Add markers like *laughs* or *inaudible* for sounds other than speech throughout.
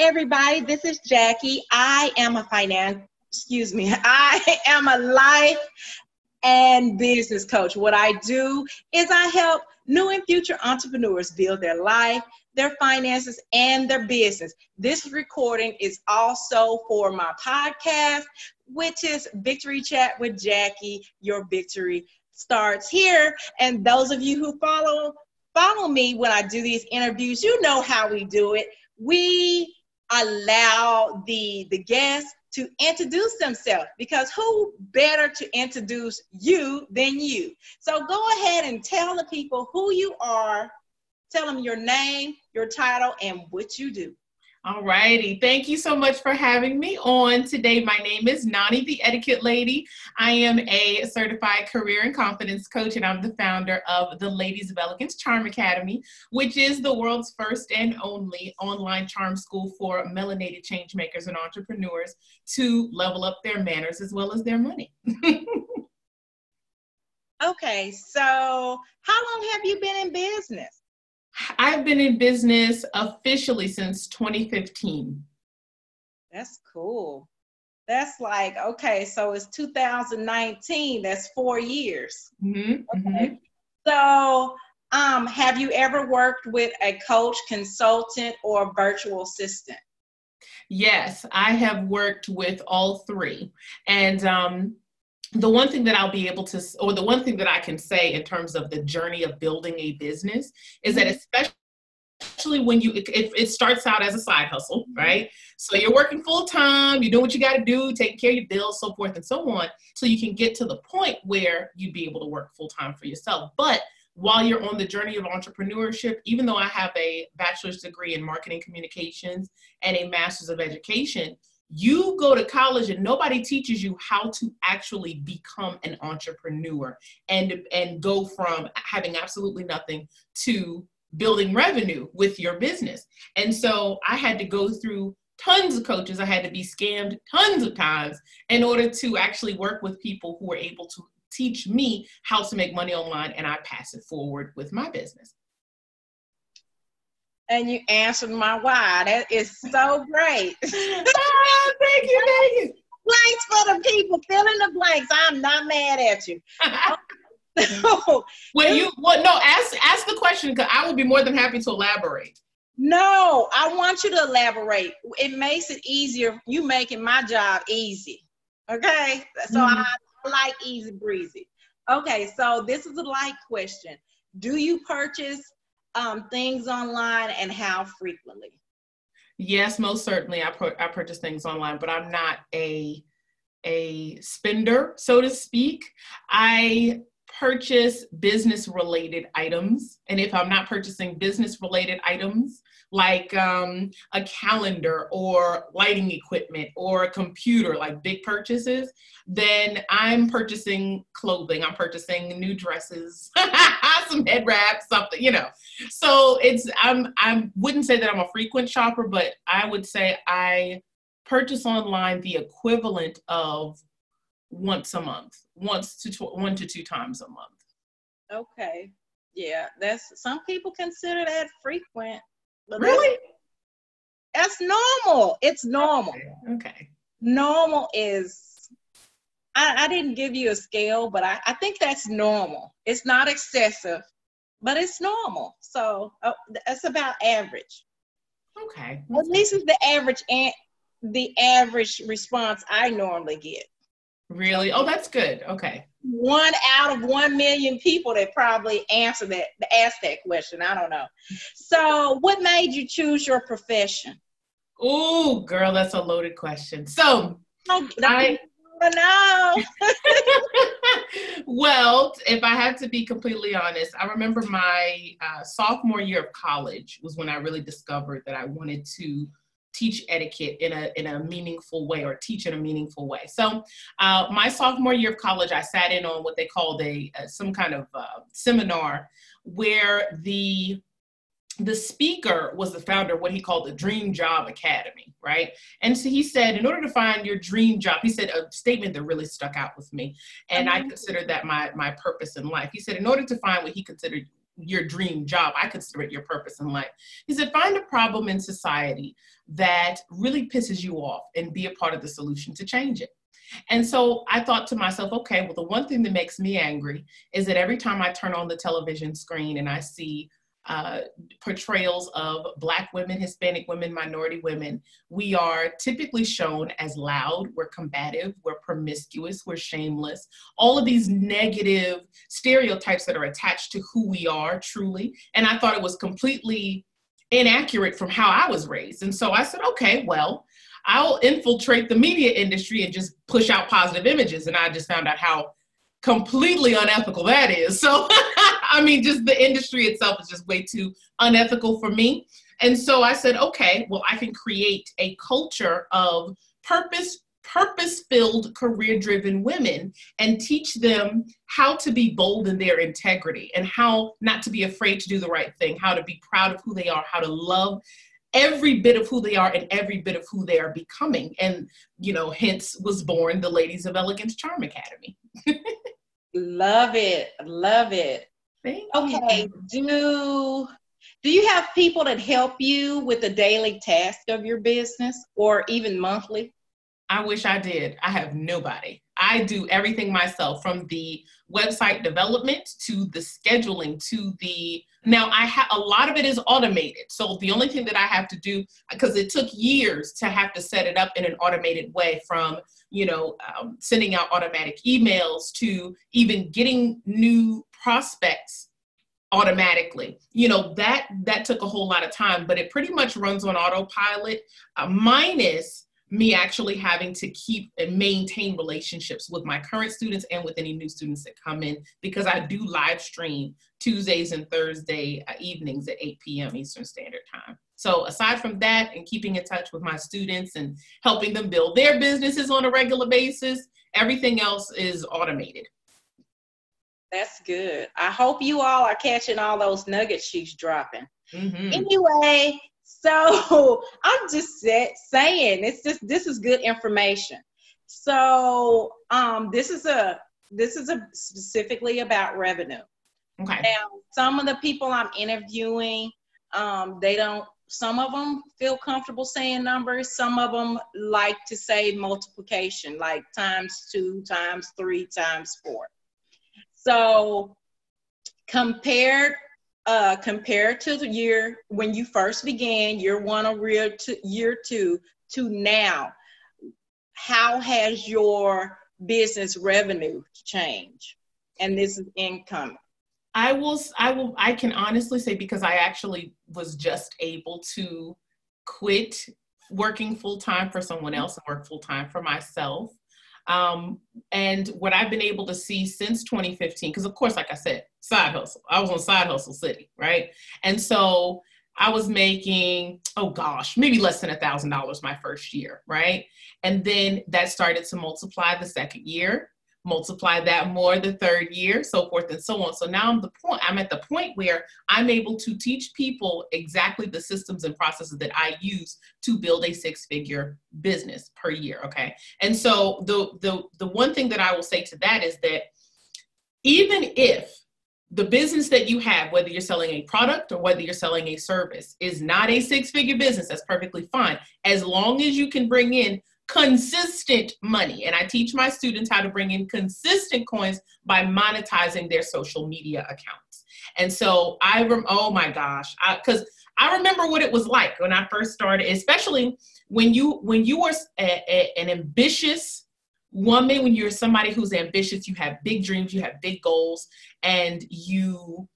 everybody. This is Jackie. I am a finance, excuse me, *laughs* I am a life and business coach. What I do is I help new and future entrepreneurs build their life, their finances, and their business. This recording is also for my podcast, which is Victory Chat with Jackie. Your victory starts here. And those of you who follow follow me when I do these interviews, you know how we do it. We allow the the guests to introduce themselves because who better to introduce you than you? So go ahead and tell the people who you are, tell them your name, your title, and what you do. All righty. Thank you so much for having me on today. My name is Nani, the Etiquette Lady. I am a certified career and confidence coach, and I'm the founder of the Ladies of Elegance Charm Academy, which is the world's first and only online charm school for melanated change makers and entrepreneurs to level up their manners as well as their money. *laughs* okay, so how long have you been in business? I've been in business officially since 2015. That's cool. That's like, okay, so it's 2019. That's four years. Mm-hmm, okay. Mm-hmm. So, um, have you ever worked with a coach, consultant, or virtual assistant? Yes, I have worked with all three. And um, the one thing that I'll be able to, or the one thing that I can say in terms of the journey of building a business is that mm-hmm. especially when you, it, it starts out as a side hustle, mm-hmm. right? So you're working full time, you're doing what you got to do, taking care of your bills, so forth and so on, so you can get to the point where you'd be able to work full time for yourself. But while you're on the journey of entrepreneurship, even though I have a bachelor's degree in marketing communications and a master's of education, you go to college and nobody teaches you how to actually become an entrepreneur and and go from having absolutely nothing to building revenue with your business. And so i had to go through tons of coaches. I had to be scammed tons of times in order to actually work with people who were able to teach me how to make money online and i pass it forward with my business and you answered my why. That is so great. *laughs* oh, thank you, thank you. Blanks for the people. Fill in the blanks. I'm not mad at you. *laughs* well, you well no ask ask the question because I will be more than happy to elaborate. No, I want you to elaborate. It makes it easier. You making my job easy. Okay, so mm-hmm. I like easy breezy. Okay, so this is a light question. Do you purchase um, things online and how frequently? Yes, most certainly. I, I purchase things online, but I'm not a a spender, so to speak. I purchase business related items. And if I'm not purchasing business related items, like um, a calendar or lighting equipment or a computer, like big purchases, then I'm purchasing clothing. I'm purchasing new dresses, *laughs* some head wraps, something, you know. So it's I'm I wouldn't say that I'm a frequent shopper, but I would say I purchase online the equivalent of once a month, once to tw- one to two times a month. Okay. Yeah, that's some people consider that frequent. Really? That's, normal. It's normal. Okay. okay. Normal is I, I, didn't give you a scale, but I, I think that's normal. It's not excessive, but it's normal. So uh, it's about average. Okay. At least it's the average and the average response I normally get. Really? Oh, that's good. Okay. One out of one million people that probably answer that, ask that question. I don't know. So, what made you choose your profession? Oh, girl, that's a loaded question. So, oh, I know. *laughs* well, if I had to be completely honest, I remember my uh, sophomore year of college was when I really discovered that I wanted to teach etiquette in a in a meaningful way or teach in a meaningful way. So, uh, my sophomore year of college, I sat in on what they called a, a some kind of uh, seminar where the the speaker was the founder of what he called the Dream Job Academy, right? And so he said, in order to find your dream job, he said a statement that really stuck out with me, and I considered that my my purpose in life. He said, in order to find what he considered your dream job. I consider it your purpose in life. He said, find a problem in society that really pisses you off and be a part of the solution to change it. And so I thought to myself, okay, well, the one thing that makes me angry is that every time I turn on the television screen and I see uh, portrayals of Black women, Hispanic women, minority women, we are typically shown as loud, we're combative, we're promiscuous, we're shameless. All of these negative stereotypes that are attached to who we are truly. And I thought it was completely inaccurate from how I was raised. And so I said, okay, well, I'll infiltrate the media industry and just push out positive images. And I just found out how completely unethical that is. So, *laughs* I mean, just the industry itself is just way too unethical for me. And so I said, okay, well, I can create a culture of purpose purpose filled, career driven women and teach them how to be bold in their integrity and how not to be afraid to do the right thing, how to be proud of who they are, how to love every bit of who they are and every bit of who they are becoming. And, you know, hence was born the Ladies of Elegance Charm Academy. love it. Love it. Thank okay. You. Do do you have people that help you with the daily task of your business or even monthly? I wish I did. I have nobody. I do everything myself from the website development to the scheduling to the now I have a lot of it is automated. So the only thing that I have to do because it took years to have to set it up in an automated way from you know um, sending out automatic emails to even getting new prospects automatically you know that that took a whole lot of time but it pretty much runs on autopilot uh, minus me actually having to keep and maintain relationships with my current students and with any new students that come in because I do live stream Tuesdays and Thursday uh, evenings at 8 p.m. Eastern Standard Time. So aside from that and keeping in touch with my students and helping them build their businesses on a regular basis, everything else is automated. That's good. I hope you all are catching all those nuggets she's dropping. Mm-hmm. Anyway, so *laughs* I'm just saying, it's just this is good information. So um, this is a this is a specifically about revenue. Okay. Now, some of the people I'm interviewing, um, they don't. Some of them feel comfortable saying numbers. Some of them like to say multiplication, like times two, times three, times four. So compared uh, compared to the year when you first began, year one or year two, year two to now, how has your business revenue changed? And this is income. I will, I will, I can honestly say because I actually was just able to quit working full time for someone else and work full time for myself. Um, and what I've been able to see since 2015, because of course, like I said, side hustle. I was on side hustle city, right? And so I was making, oh gosh, maybe less than a thousand dollars my first year, right? And then that started to multiply the second year multiply that more the third year, so forth and so on. So now I'm the point, I'm at the point where I'm able to teach people exactly the systems and processes that I use to build a six-figure business per year. Okay. And so the the the one thing that I will say to that is that even if the business that you have, whether you're selling a product or whether you're selling a service, is not a six figure business, that's perfectly fine. As long as you can bring in consistent money. And I teach my students how to bring in consistent coins by monetizing their social media accounts. And so I, rem- oh my gosh, because I, I, remember what it was like when I first started, especially when you when you were a, a, an ambitious woman, when you're somebody who's ambitious, you have big dreams, you have big goals, and you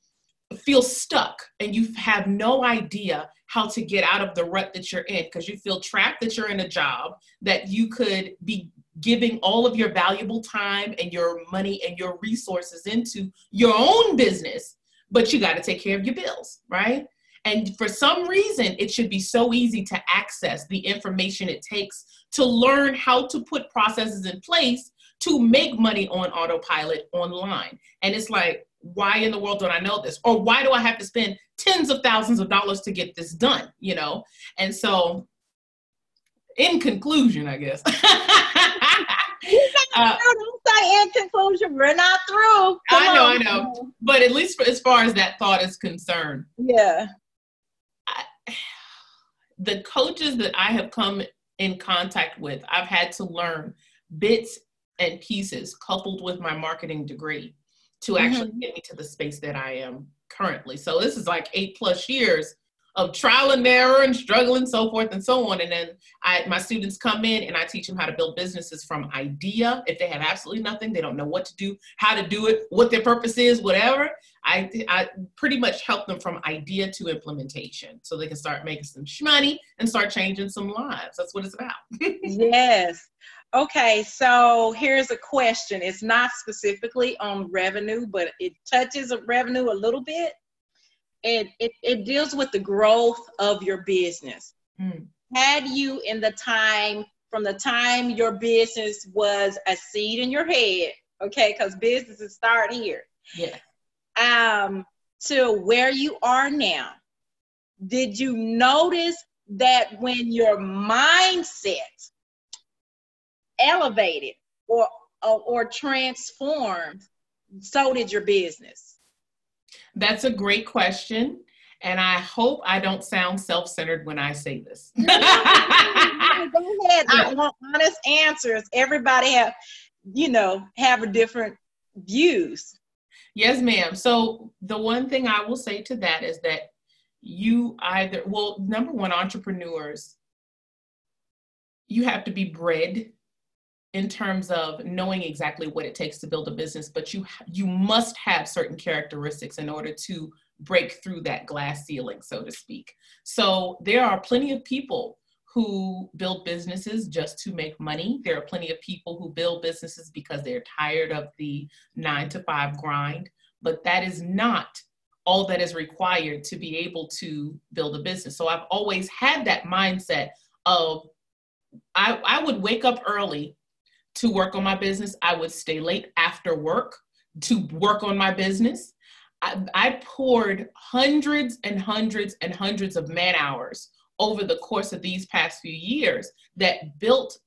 feel stuck and you have no idea how to get out of the rut that you're in because you feel trapped that you're in a job that you could be giving all of your valuable time and your money and your resources into your own business, but you got to take care of your bills, right? And for some reason, it should be so easy to access the information it takes to learn how to put processes in place to make money on autopilot online. And it's like, why in the world don't I know this? Or why do I have to spend tens of thousands of dollars to get this done? You know? And so, in conclusion, I guess, *laughs* uh, don't say in conclusion, we're not through. Come I know, on. I know. But at least as far as that thought is concerned. Yeah. I, the coaches that I have come in contact with, I've had to learn bits and pieces coupled with my marketing degree to actually mm-hmm. get me to the space that I am currently. So this is like eight plus years of trial and error and struggling, so forth and so on. And then I, my students come in and I teach them how to build businesses from idea. If they have absolutely nothing, they don't know what to do, how to do it, what their purpose is, whatever. I, I pretty much help them from idea to implementation so they can start making some money and start changing some lives. That's what it's about. *laughs* yes. Okay, so here's a question. It's not specifically on revenue, but it touches revenue a little bit it, it, it deals with the growth of your business. Mm. Had you in the time, from the time your business was a seed in your head, okay, because businesses start here. Yeah. Um, to where you are now, did you notice that when your mindset elevated or, or, or transformed, so did your business? That's a great question. And I hope I don't sound self centered when I say this. *laughs* Go ahead. I want honest answers. Everybody have, you know, have a different views. Yes, ma'am. So the one thing I will say to that is that you either, well, number one, entrepreneurs, you have to be bred in terms of knowing exactly what it takes to build a business but you you must have certain characteristics in order to break through that glass ceiling so to speak. So there are plenty of people who build businesses just to make money. There are plenty of people who build businesses because they're tired of the 9 to 5 grind but that is not all that is required to be able to build a business. So i've always had that mindset of I, I would wake up early to work on my business. I would stay late after work to work on my business. I, I poured hundreds and hundreds and hundreds of man hours over the course of these past few years that built,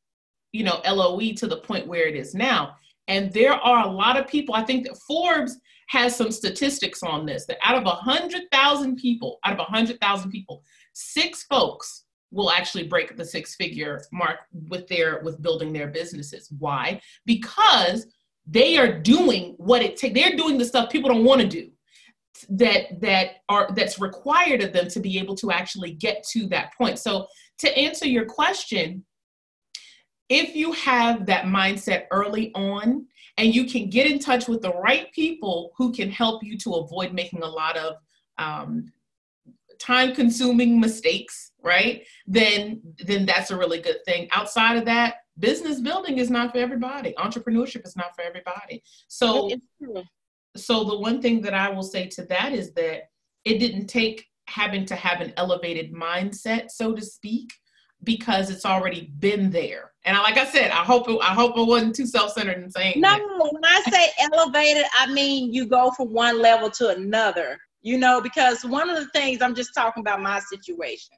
you know, LOE to the point where it is now. And there are a lot of people, I think that Forbes has some statistics on this that out of 100,000 people, out of 100,000 people, six folks will actually break the six figure mark with their with building their businesses. Why? Because they are doing what it takes they're doing the stuff people don't want to do that that are that's required of them to be able to actually get to that point. So to answer your question if you have that mindset early on and you can get in touch with the right people who can help you to avoid making a lot of um, time consuming mistakes right then then that's a really good thing outside of that business building is not for everybody entrepreneurship is not for everybody so so the one thing that i will say to that is that it didn't take having to have an elevated mindset so to speak because it's already been there. And I, like I said, I hope it, I hope it wasn't too self-centered in saying. No, that. when I say elevated, I mean you go from one level to another you know, because one of the things I'm just talking about my situation.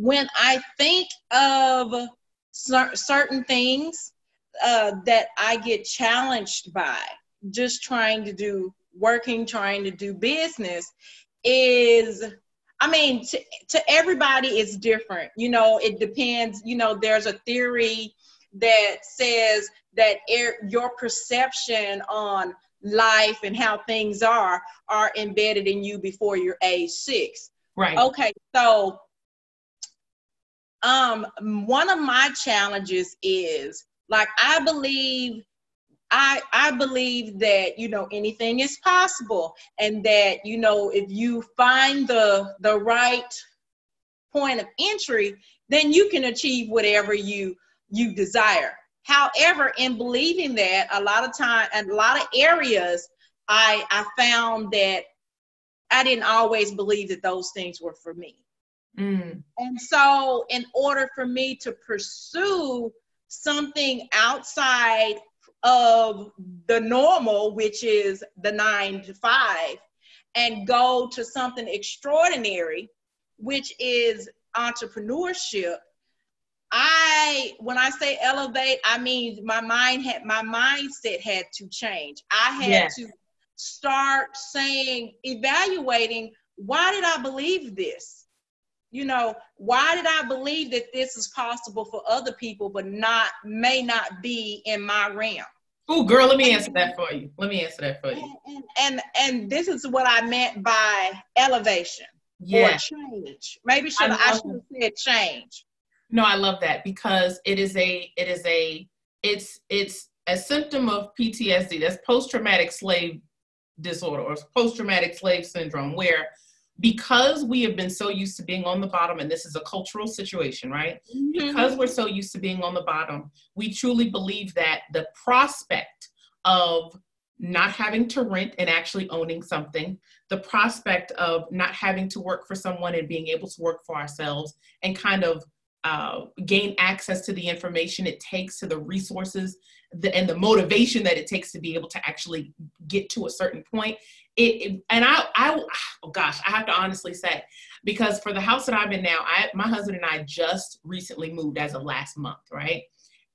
When I think of cer- certain things uh, that I get challenged by, just trying to do working, trying to do business, is I mean, to, to everybody, it's different. You know, it depends. You know, there's a theory that says that er- your perception on life and how things are are embedded in you before you're age six. Right. Okay, so um one of my challenges is like I believe I I believe that you know anything is possible and that you know if you find the the right point of entry then you can achieve whatever you you desire However, in believing that, a lot of time, and a lot of areas, I I found that I didn't always believe that those things were for me. Mm. And so, in order for me to pursue something outside of the normal, which is the nine to five, and go to something extraordinary, which is entrepreneurship, I when I say elevate, I mean my mind had my mindset had to change. I had yes. to start saying, evaluating, why did I believe this? You know, why did I believe that this is possible for other people, but not may not be in my realm? Oh, girl, let me answer that for you. Let me answer that for you. And and, and this is what I meant by elevation yeah. or change. Maybe should I, I should have said change. No, I love that because it is a it is a it's it's a symptom of PTSD. That's post traumatic slave disorder or post traumatic slave syndrome, where because we have been so used to being on the bottom, and this is a cultural situation, right? Mm-hmm. Because we're so used to being on the bottom, we truly believe that the prospect of not having to rent and actually owning something, the prospect of not having to work for someone and being able to work for ourselves and kind of uh, gain access to the information it takes, to the resources, the, and the motivation that it takes to be able to actually get to a certain point. It, it, and I, I, oh gosh, I have to honestly say, because for the house that I'm in now, I, my husband and I just recently moved as of last month, right?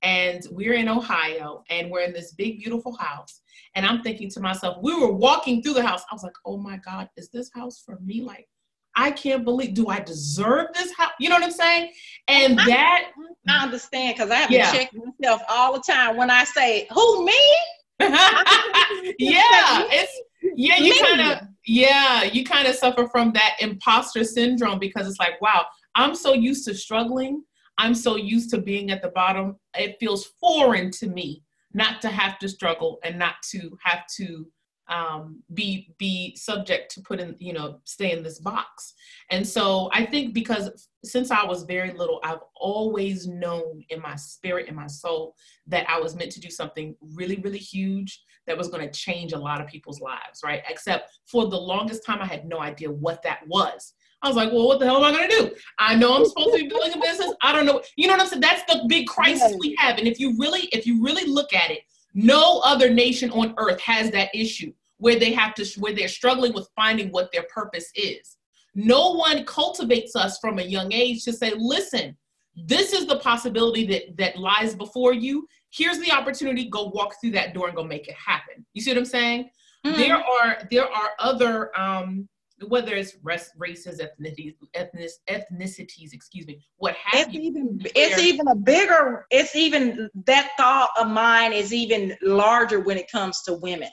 And we're in Ohio, and we're in this big, beautiful house. And I'm thinking to myself, we were walking through the house. I was like, oh my God, is this house for me? Like, I can't believe, do I deserve this house? You know what I'm saying? And that. I understand because I have yeah. to check myself all the time when I say, who, me? *laughs* yeah, it's, yeah, you kind of, yeah, you kind of suffer from that imposter syndrome because it's like, wow, I'm so used to struggling. I'm so used to being at the bottom. It feels foreign to me not to have to struggle and not to have to um, be be subject to put in you know stay in this box and so i think because since i was very little i've always known in my spirit in my soul that i was meant to do something really really huge that was going to change a lot of people's lives right except for the longest time i had no idea what that was I was like, well, what the hell am I going to do? I know I'm supposed to be building a business. I don't know. You know what I'm saying? That's the big crisis we have. And if you really, if you really look at it, no other nation on earth has that issue where they have to, where they're struggling with finding what their purpose is. No one cultivates us from a young age to say, listen, this is the possibility that that lies before you. Here's the opportunity. Go walk through that door and go make it happen. You see what I'm saying? Mm. There are there are other um, whether it's races, ethnicities, ethnic, ethnicities, excuse me, what have it's you. Even, it's even a bigger, it's even, that thought of mine is even larger when it comes to women.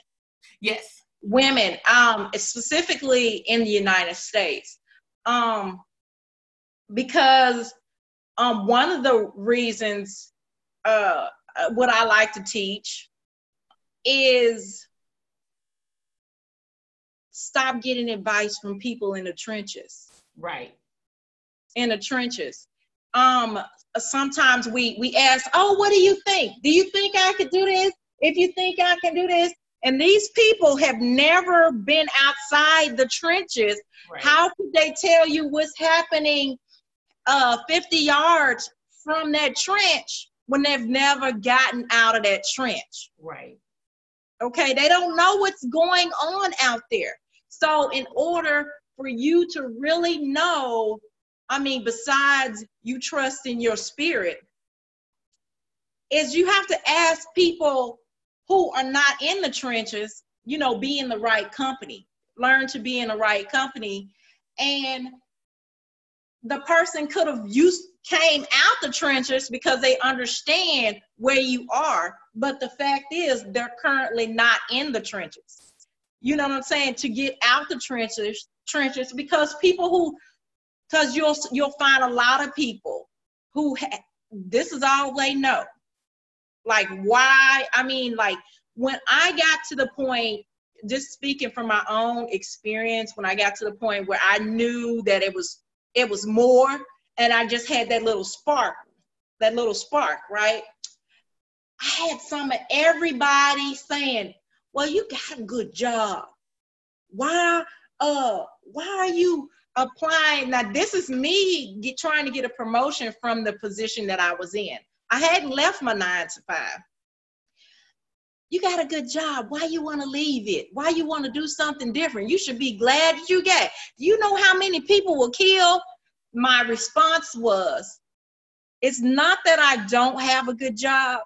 Yes. Women, um, specifically in the United States. Um, because um, one of the reasons uh, what I like to teach is stop getting advice from people in the trenches. Right. In the trenches. Um, sometimes we we ask, oh, what do you think? Do you think I could do this? If you think I can do this, and these people have never been outside the trenches, right. how could they tell you what's happening uh, 50 yards from that trench when they've never gotten out of that trench? Right. Okay, they don't know what's going on out there. So, in order for you to really know, I mean, besides you trust in your spirit, is you have to ask people who are not in the trenches, you know, be in the right company, learn to be in the right company. And the person could have used came out the trenches because they understand where you are but the fact is they're currently not in the trenches you know what I'm saying, to get out the trenches, trenches because people who, because you'll you'll find a lot of people who ha- this is all they know. Like why? I mean, like when I got to the point, just speaking from my own experience, when I got to the point where I knew that it was it was more, and I just had that little spark, that little spark, right? I had some of everybody saying, well, you got a good job. Why, uh, why are you applying? Now, this is me get, trying to get a promotion from the position that I was in. I hadn't left my nine to five. You got a good job. Why you want to leave it? Why you want to do something different? You should be glad you got. You know how many people will kill? My response was, it's not that I don't have a good job,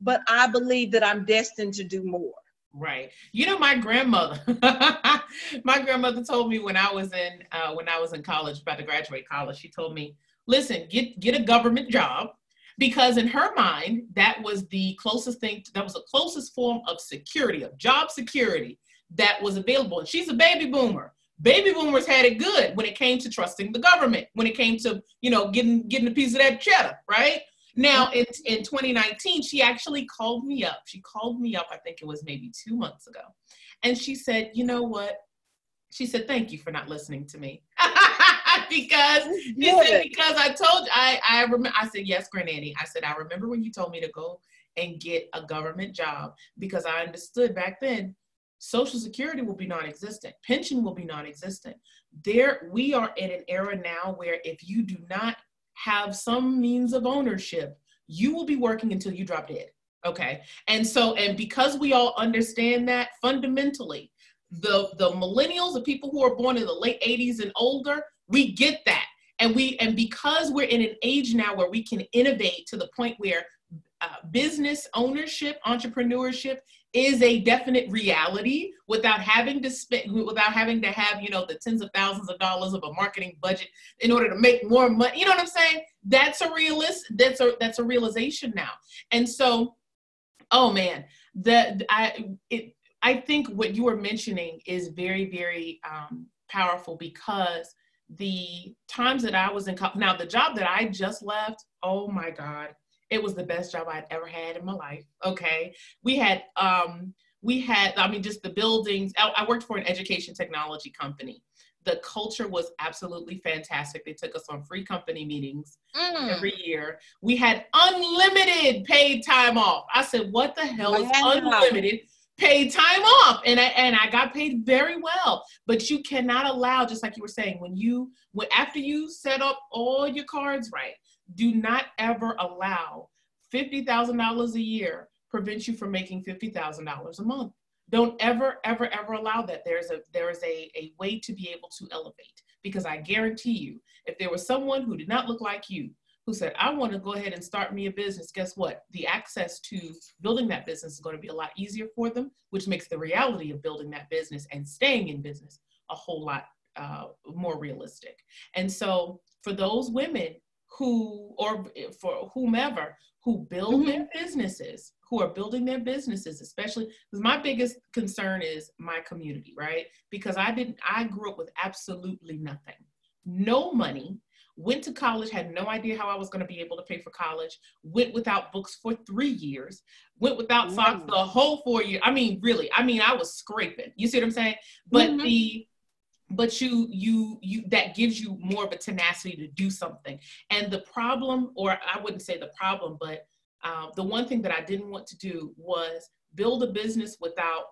but I believe that I'm destined to do more. Right. You know, my grandmother, *laughs* my grandmother told me when I was in uh, when I was in college, about to graduate college, she told me, listen, get get a government job because in her mind that was the closest thing that was the closest form of security of job security that was available. And she's a baby boomer. Baby boomers had it good when it came to trusting the government when it came to you know getting getting a piece of that cheddar right? Now in, in 2019 she actually called me up. She called me up i think it was maybe two months ago. And she said you know what? She said thank you for not listening to me *laughs* *laughs* because said, because I told you I I remember I said yes, granddaddy. I said I remember when you told me to go and get a government job because I understood back then social security will be non-existent pension will be non-existent. There we are in an era now where if you do not have some means of ownership you will be working until you drop dead okay? And so and because we all understand that fundamentally the the millennials the people who are born in the late 80s and older we get that. And we and because we're in an age now where we can innovate to the point where uh, business ownership, entrepreneurship is a definite reality without having to spend without having to have you know the tens of thousands of dollars of a marketing budget in order to make more money. You know what i'm saying? That's a realist that's a that's a realization now. And so oh man the i it i think what you were mentioning is very very um, powerful because the times that I was in college, now the job that I just left, oh my God, it was the best job I'd ever had in my life. Okay. We had, um, we had, I mean, just the buildings. I, I worked for an education technology company. The culture was absolutely fantastic. They took us on free company meetings mm. every year. We had unlimited paid time off. I said, what the hell is unlimited? Paid time off and I, and I got paid very well. But you cannot allow just like you were saying when you when after you set up all your cards right do not ever allow $50,000 a year prevent you from making $50,000 a month. Don't ever ever ever allow that. There's a there is a, a way to be able to elevate because I guarantee you if there was someone who did not look like you who said, I want to go ahead and start me a business, guess what? The access to building that business is going to be a lot easier for them, which makes the reality of building that business and staying in business a whole lot uh, more realistic. And so for those women who, or for whomever, who build mm-hmm. their businesses, who are building their businesses, especially because my biggest concern is my community, right? Because I didn't, I grew up with absolutely nothing, no money, went to college, had no idea how I was going to be able to pay for college, went without books for three years, went without socks the whole four years. I mean, really, I mean, I was scraping. You see what I'm saying? But mm-hmm. the but you you you that gives you more of a tenacity to do something and the problem or i wouldn't say the problem but uh, the one thing that i didn't want to do was build a business without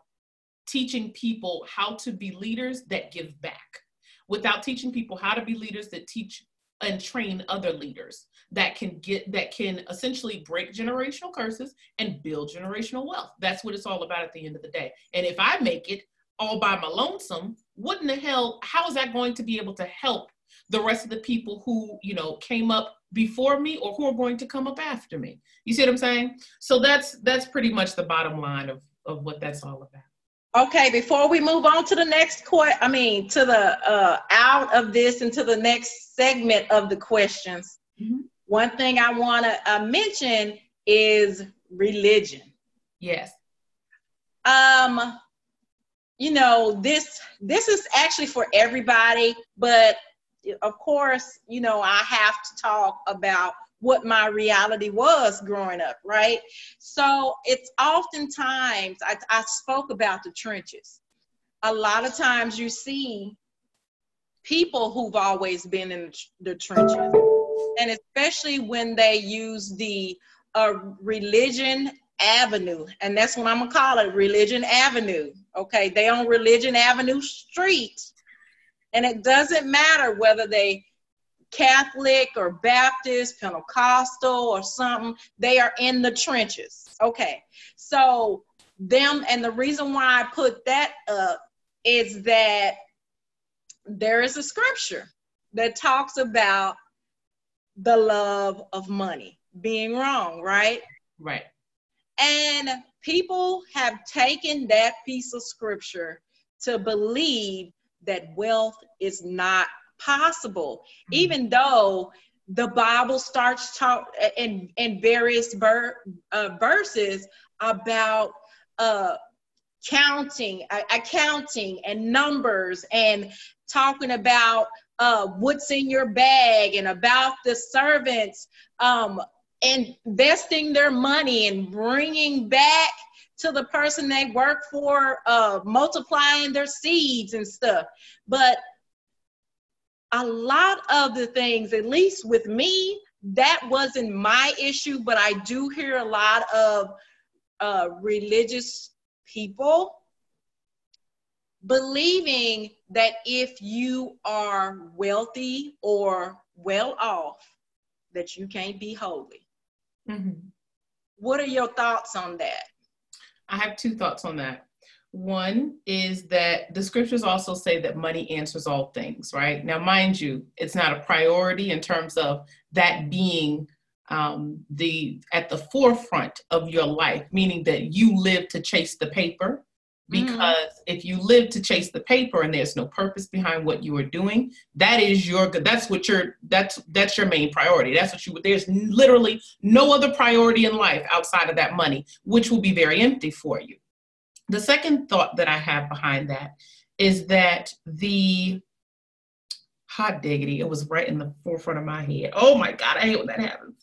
teaching people how to be leaders that give back without teaching people how to be leaders that teach and train other leaders that can get that can essentially break generational curses and build generational wealth. That's what it's all about at the end of the day. And if I make it all by my lonesome, what in the hell, how is that going to be able to help the rest of the people who, you know, came up before me or who are going to come up after me? You see what I'm saying? So that's that's pretty much the bottom line of, of what that's all about. Okay, before we move on to the next question, I mean, to the uh, out of this and to the next segment of the questions, mm-hmm. one thing I want to uh, mention is religion. Yes. Um, you know this this is actually for everybody, but of course, you know I have to talk about what my reality was growing up, right? So it's oftentimes, I, I spoke about the trenches. A lot of times you see people who've always been in the trenches, and especially when they use the uh, religion avenue, and that's what I'm gonna call it religion avenue. Okay, they on religion avenue street, and it doesn't matter whether they Catholic or Baptist, Pentecostal or something, they are in the trenches. Okay. So them and the reason why I put that up is that there is a scripture that talks about the love of money being wrong, right? Right. And people have taken that piece of scripture to believe that wealth is not possible, mm-hmm. even though the Bible starts talk in in various ver, uh, verses about uh, counting, uh, accounting, and numbers, and talking about uh, what's in your bag, and about the servants um, investing their money and bringing back to the person they work for, uh, multiplying their seeds and stuff. But a lot of the things, at least with me, that wasn't my issue, but I do hear a lot of uh, religious people believing that if you are wealthy or well off, that you can't be holy. Mm-hmm. What are your thoughts on that? I have two thoughts on that. One is that the scriptures also say that money answers all things, right? Now, mind you, it's not a priority in terms of that being um, the at the forefront of your life, meaning that you live to chase the paper. Mm-hmm. Because mm. if you live to chase the paper and there's no purpose behind what you are doing, that is your that's what your that's that's your main priority. That's what you there's literally no other priority in life outside of that money, which will be very empty for you. The second thought that I have behind that is that the hot diggity, it was right in the forefront of my head. Oh my God, I hate when that happens.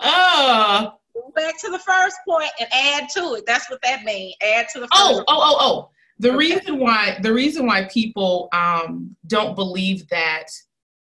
oh. *laughs* Go back to the first point and add to it. That's what that means. Add to the Oh, oh, oh, oh. The okay. reason why the reason why people um, don't believe that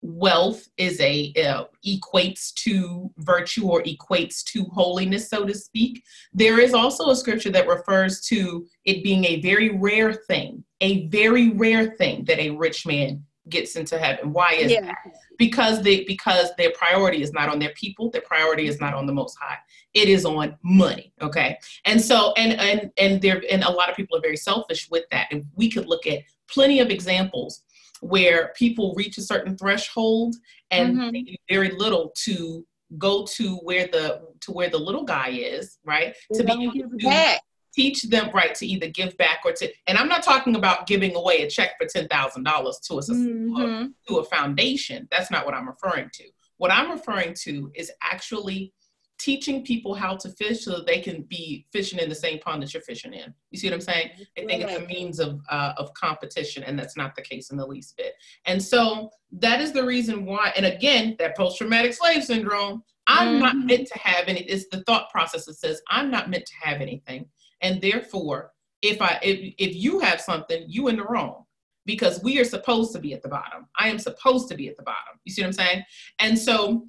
wealth is a uh, equates to virtue or equates to holiness so to speak. There is also a scripture that refers to it being a very rare thing a very rare thing that a rich man gets into heaven. Why is yeah. that? Because they because their priority is not on their people their priority is not on the most high. It is on money okay? And so and and and there and a lot of people are very selfish with that. And we could look at plenty of examples where people reach a certain threshold and mm-hmm. very little to go to where the to where the little guy is, right? They to be able to back. teach them right to either give back or to and I'm not talking about giving away a check for ten thousand dollars to a mm-hmm. to a foundation. That's not what I'm referring to. What I'm referring to is actually teaching people how to fish so that they can be fishing in the same pond that you're fishing in. You see what I'm saying? I think it's a means of uh, of competition, and that's not the case in the least bit. And so that is the reason why. And again, that post traumatic slave syndrome. I'm mm-hmm. not meant to have any. It's the thought process that says I'm not meant to have anything, and therefore, if I if if you have something, you in the wrong because we are supposed to be at the bottom. I am supposed to be at the bottom. You see what I'm saying? And so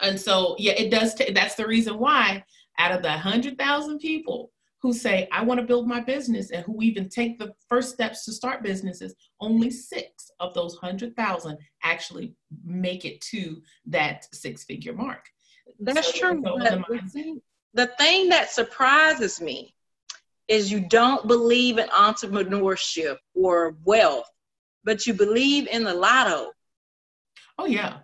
and so, yeah, it does. T- that's the reason why out of the 100,000 people who say, I want to build my business and who even take the first steps to start businesses, only six of those 100,000 actually make it to that six figure mark. That's so true. The, the, thing, the thing that surprises me is you don't believe in entrepreneurship or wealth, but you believe in the lotto. Oh, yeah.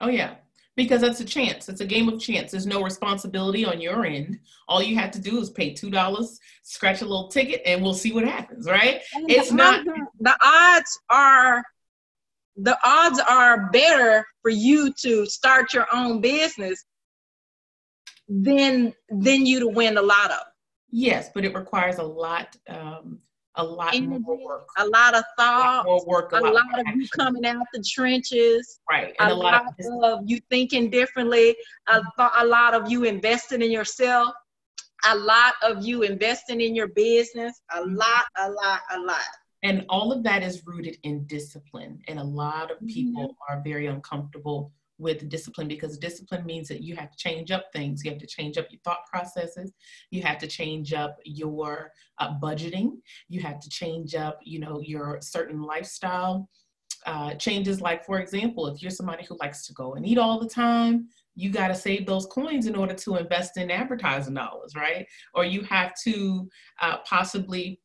Oh, yeah because that's a chance. It's a game of chance. There's no responsibility on your end. All you have to do is pay two dollars, scratch a little ticket, and we'll see what happens. Right? And it's not. The odds are. The odds are better for you to start your own business than than you to win the lotto. Yes, but it requires a lot um, a lot Energy, more work. A lot of thought. more work. A, a lot, lot of you coming out the trenches. Right. And a, a lot, lot, of, you thinking differently. A, a lot of you investing in yourself. A lot of you investing in your business. A lot, a lot, a lot. And all of that is rooted in discipline. And a lot of people mm-hmm. are very uncomfortable with discipline because discipline means that you have to change up things. You have to change up your thought processes. You have to change up your uh, budgeting. You have to change up, you know, your certain lifestyle uh, changes. Like, for example, if you're somebody who likes to go and eat all the time, you got to save those coins in order to invest in advertising dollars, right? Or you have to uh, possibly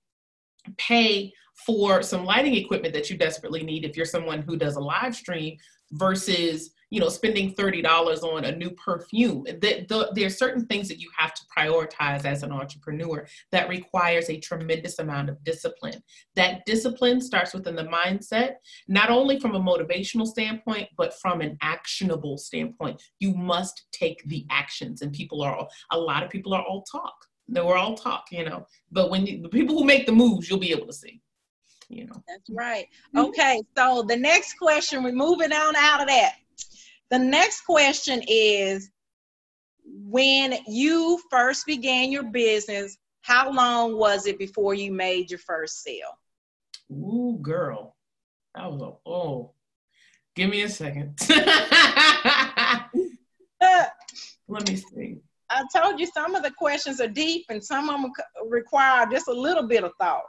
pay for some lighting equipment that you desperately need if you're someone who does a live stream versus you know, spending $30 on a new perfume. The, the, there are certain things that you have to prioritize as an entrepreneur that requires a tremendous amount of discipline. That discipline starts within the mindset, not only from a motivational standpoint, but from an actionable standpoint. You must take the actions, and people are, all, a lot of people are all talk. They were all talk, you know, but when you, the people who make the moves, you'll be able to see you know. That's right. Mm-hmm. Okay, so the next question, we're moving on out of that. The next question is when you first began your business, how long was it before you made your first sale? Ooh, girl. That was a oh. Give me a second. *laughs* Let me see. I told you some of the questions are deep and some of them require just a little bit of thought.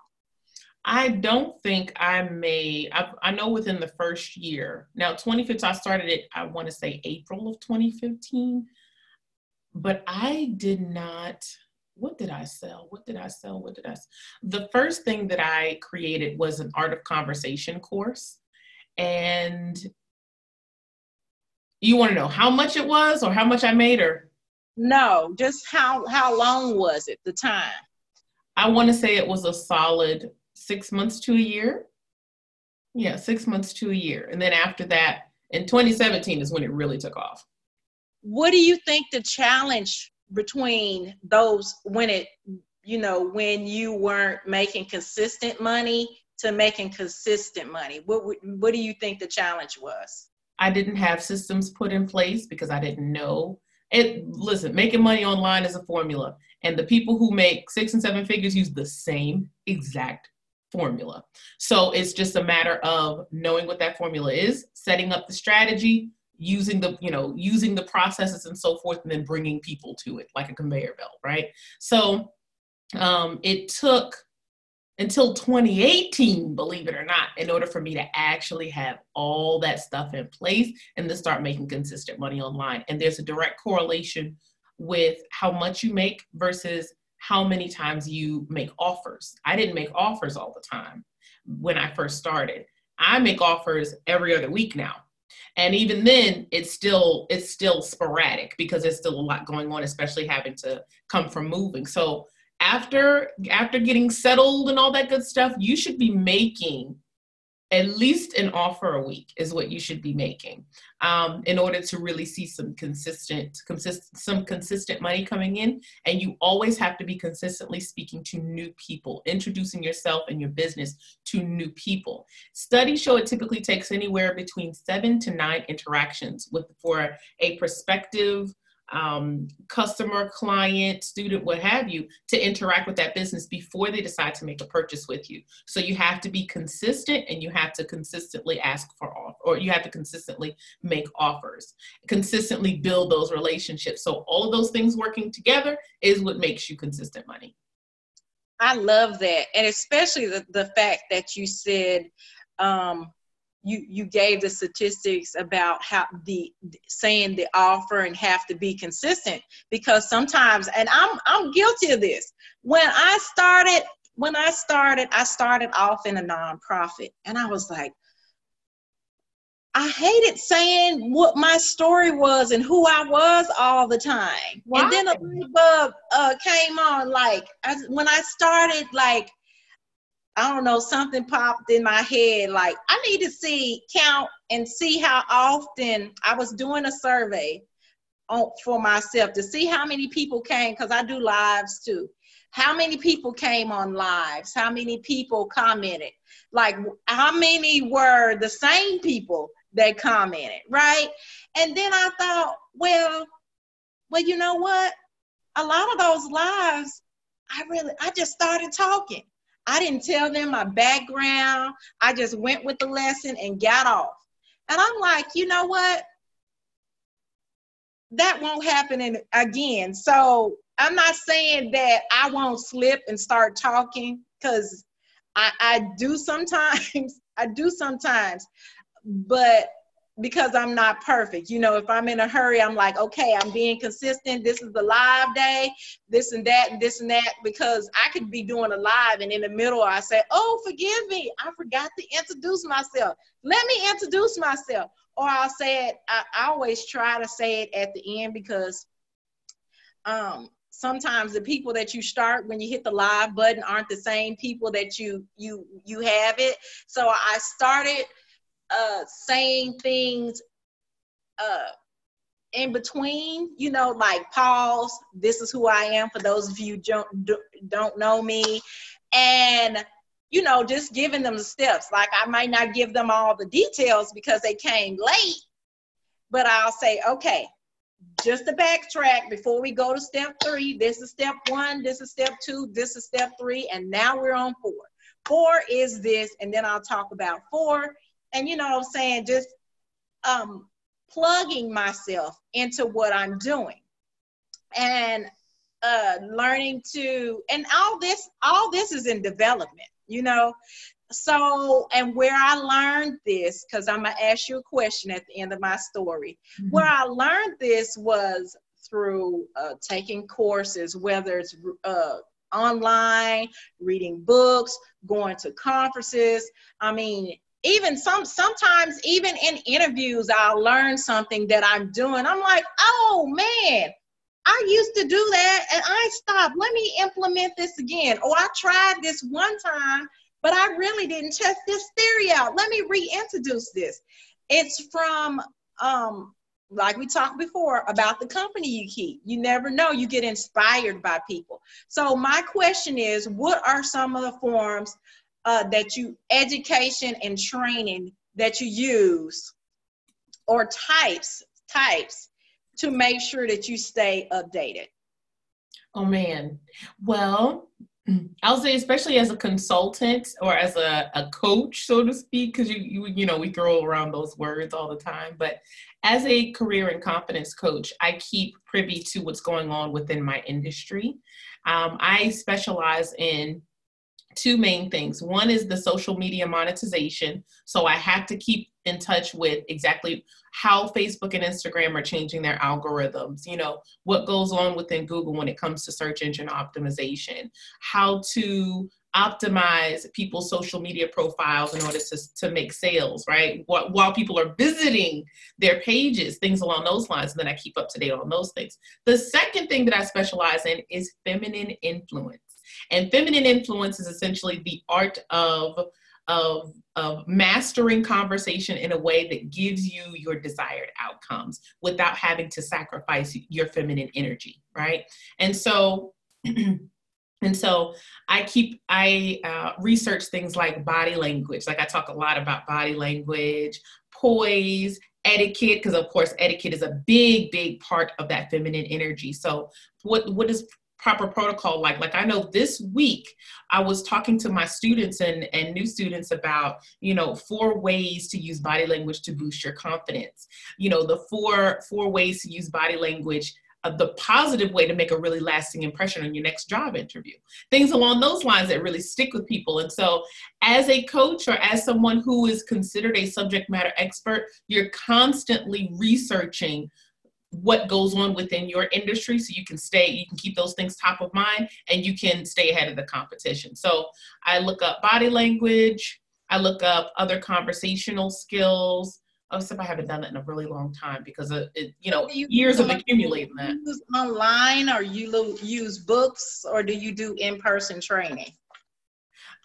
I don't think I made, I, I know within the first year. Now, 2015, I started it, I want to say April of 2015, but I did not. What did I sell? What did I sell? What did I? Sell? The first thing that I created was an art of conversation course. And you want to know how much it was or how much I made or? No, just how how long was it, the time? I want to say it was a solid six months to a year. Yeah, six months to a year. And then after that, in 2017 is when it really took off. What do you think the challenge between those when it, you know, when you weren't making consistent money to making consistent money? What what do you think the challenge was? I didn't have systems put in place because I didn't know. It listen, making money online is a formula, and the people who make six and seven figures use the same exact formula. So it's just a matter of knowing what that formula is, setting up the strategy, using the you know using the processes and so forth, and then bringing people to it like a conveyor belt, right? So um, it took until 2018, believe it or not, in order for me to actually have all that stuff in place and to start making consistent money online. And there's a direct correlation with how much you make versus how many times you make offers. I didn't make offers all the time when I first started. I make offers every other week now. And even then it's still it's still sporadic because there's still a lot going on especially having to come from moving. So after after getting settled and all that good stuff, you should be making at least an offer a week is what you should be making um, in order to really see some consistent, consistent, some consistent money coming in. And you always have to be consistently speaking to new people, introducing yourself and your business to new people. Studies show it typically takes anywhere between seven to nine interactions with for a prospective um, customer, client, student, what have you, to interact with that business before they decide to make a purchase with you. So you have to be consistent and you have to consistently ask for or you have to consistently make offers, consistently build those relationships. So all of those things working together is what makes you consistent money. I love that. And especially the, the fact that you said, um, you you gave the statistics about how the saying the offer and have to be consistent because sometimes and I'm I'm guilty of this. When I started when I started I started off in a nonprofit and I was like I hated saying what my story was and who I was all the time. And then a light bulb uh, came on. Like I, when I started, like I don't know, something popped in my head. Like, I need to see, count, and see how often I was doing a survey on, for myself to see how many people came, because I do lives too. How many people came on lives? How many people commented? Like, how many were the same people that commented, right? And then I thought, well, well, you know what? A lot of those lives, I really, I just started talking I didn't tell them my background. I just went with the lesson and got off. And I'm like, you know what? That won't happen in, again. So I'm not saying that I won't slip and start talking because I, I do sometimes. *laughs* I do sometimes. But because I'm not perfect. You know, if I'm in a hurry, I'm like, okay, I'm being consistent. This is the live day, this and that, and this and that, because I could be doing a live and in the middle I say, oh, forgive me, I forgot to introduce myself. Let me introduce myself. or I'll say it. I, I always try to say it at the end because um, sometimes the people that you start when you hit the live button aren't the same people that you you you have it. So I started uh, saying things uh, in between, you know, like pause. This is who I am. For those of you don't don't know me, and you know, just giving them the steps. Like I might not give them all the details because they came late, but I'll say, okay, just to backtrack before we go to step three, this is step one, this is step two, this is step three, and now we're on four. Four is this, and then I'll talk about four. And you know what I'm saying? Just um, plugging myself into what I'm doing. And uh, learning to, and all this, all this is in development you know so and where i learned this because i'm gonna ask you a question at the end of my story mm-hmm. where i learned this was through uh, taking courses whether it's uh, online reading books going to conferences i mean even some sometimes even in interviews i'll learn something that i'm doing i'm like oh man I used to do that and I stopped. Let me implement this again. Or I tried this one time, but I really didn't test this theory out. Let me reintroduce this. It's from, um, like we talked before, about the company you keep. You never know, you get inspired by people. So, my question is what are some of the forms uh, that you, education and training that you use, or types, types to make sure that you stay updated? Oh man. Well, I'll say especially as a consultant or as a, a coach, so to speak, because you, you you know we throw around those words all the time. But as a career and confidence coach, I keep privy to what's going on within my industry. Um, I specialize in two main things. One is the social media monetization. So I have to keep in touch with exactly how Facebook and Instagram are changing their algorithms, you know, what goes on within Google when it comes to search engine optimization, how to optimize people's social media profiles in order to, to make sales, right? While people are visiting their pages, things along those lines, and then I keep up to date on those things. The second thing that I specialize in is feminine influence. And feminine influence is essentially the art of of, of mastering conversation in a way that gives you your desired outcomes without having to sacrifice your feminine energy, right? And so, *clears throat* and so I keep, I uh, research things like body language. Like I talk a lot about body language, poise, etiquette because of course etiquette is a big big part of that feminine energy so what what is proper protocol. Like like i know this week i was talking to my students and and new students about you know four ways to use body language to boost your confidence. You know the four four ways to use body language uh, the positive way to make a really lasting impression on your next job interview. Things along those lines that really stick with people. And so as a coach or as someone who is considered a subject matter expert you're constantly researching what goes on within your industry so you can stay you can keep those things top of mind and you can stay ahead of the competition. So i look up body language i look up other conversational skills. Oh, except i haven't done that in a really long time because it, it you know you years of accumulating that. use online or you use books or do you do in-person training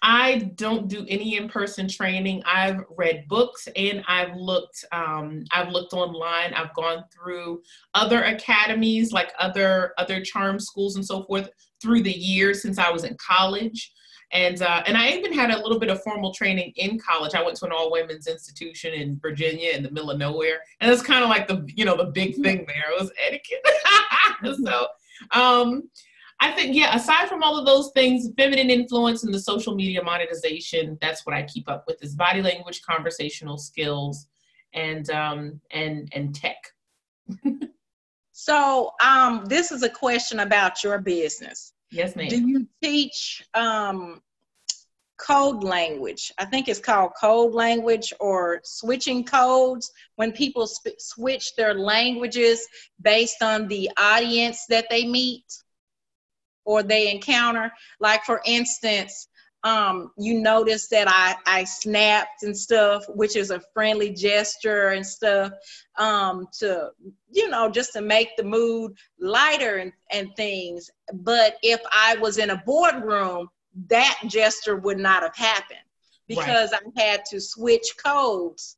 I don't do any in-person training. I've read books and I've looked um, I've looked online. I've gone through other academies like other other charm schools and so forth through the years since I was in college. And uh, and I even had a little bit of formal training in college. I went to an all women's institution in Virginia in the middle of nowhere, and it's kind of like the you know the big thing there. It was etiquette. *laughs* so um, I think, yeah, aside from all of those things, feminine influence and the social media monetization, that's what I keep up with is body language, conversational skills, and um, and and tech. *laughs* so um, this is a question about your business. Yes, ma'am. Do you teach um, code language? I think it's called code language or switching codes when people sp- switch their languages based on the audience that they meet or they encounter. Like, for instance, um, you notice that I, I snapped and stuff, which is a friendly gesture and stuff um, to, you know, just to make the mood lighter and, and things. But if I was in a boardroom, that gesture would not have happened because right. I had to switch codes,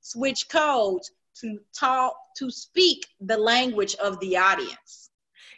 switch codes to talk, to speak the language of the audience.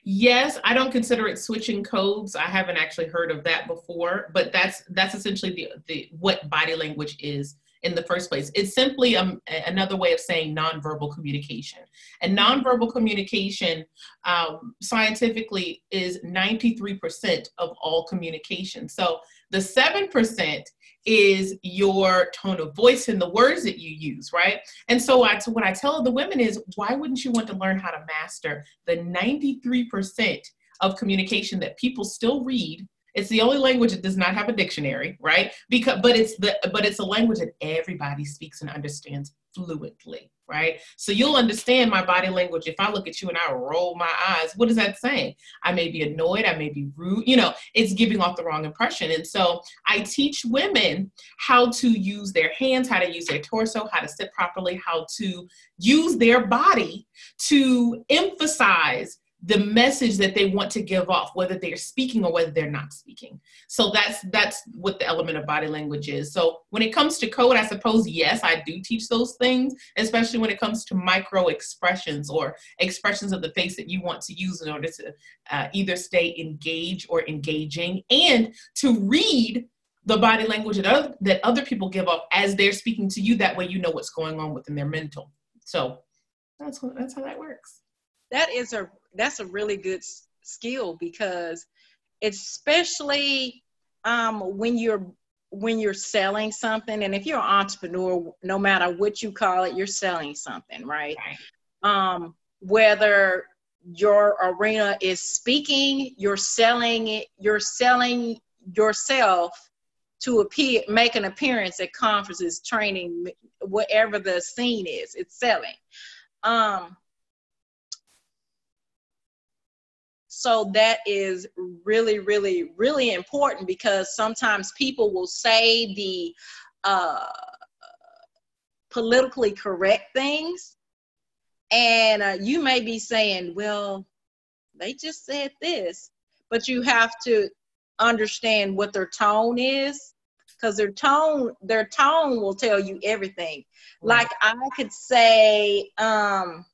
Yes, I don't consider it switching codes. I haven't actually heard of that before, but that's that's essentially the, the what body language is in the first place. It's simply um, another way of saying nonverbal communication. And nonverbal communication um, scientifically is 93% of all communication. So the 7% is your tone of voice and the words that you use, right? And so, I, so what I tell the women is, why wouldn't you want to learn how to master the 93% of communication that people still read it's the only language that does not have a dictionary, right? Because but it's the but it's a language that everybody speaks and understands fluently, right? So you'll understand my body language if I look at you and I roll my eyes. What is that saying? I may be annoyed, I may be rude, you know, it's giving off the wrong impression. And so I teach women how to use their hands, how to use their torso, how to sit properly, how to use their body to emphasize the message that they want to give off whether they're speaking or whether they're not speaking. So that's that's what the element of body language is. So when it comes to code i suppose yes i do teach those things especially when it comes to micro expressions or expressions of the face that you want to use in order to uh, either stay engaged or engaging and to read the body language that other, that other people give off as they're speaking to you. That way you know what's going on within their mental. So that's that's how that works. That is a that's a really good skill because especially um, when you're when you're selling something and if you're an entrepreneur no matter what you call it you're selling something right, right. Um, whether your arena is speaking you're selling it you're selling yourself to appear make an appearance at conferences training whatever the scene is it's selling um, So that is really, really, really important because sometimes people will say the uh, politically correct things, and uh, you may be saying, well, they just said this, but you have to understand what their tone is because their tone their tone will tell you everything right. like i could say um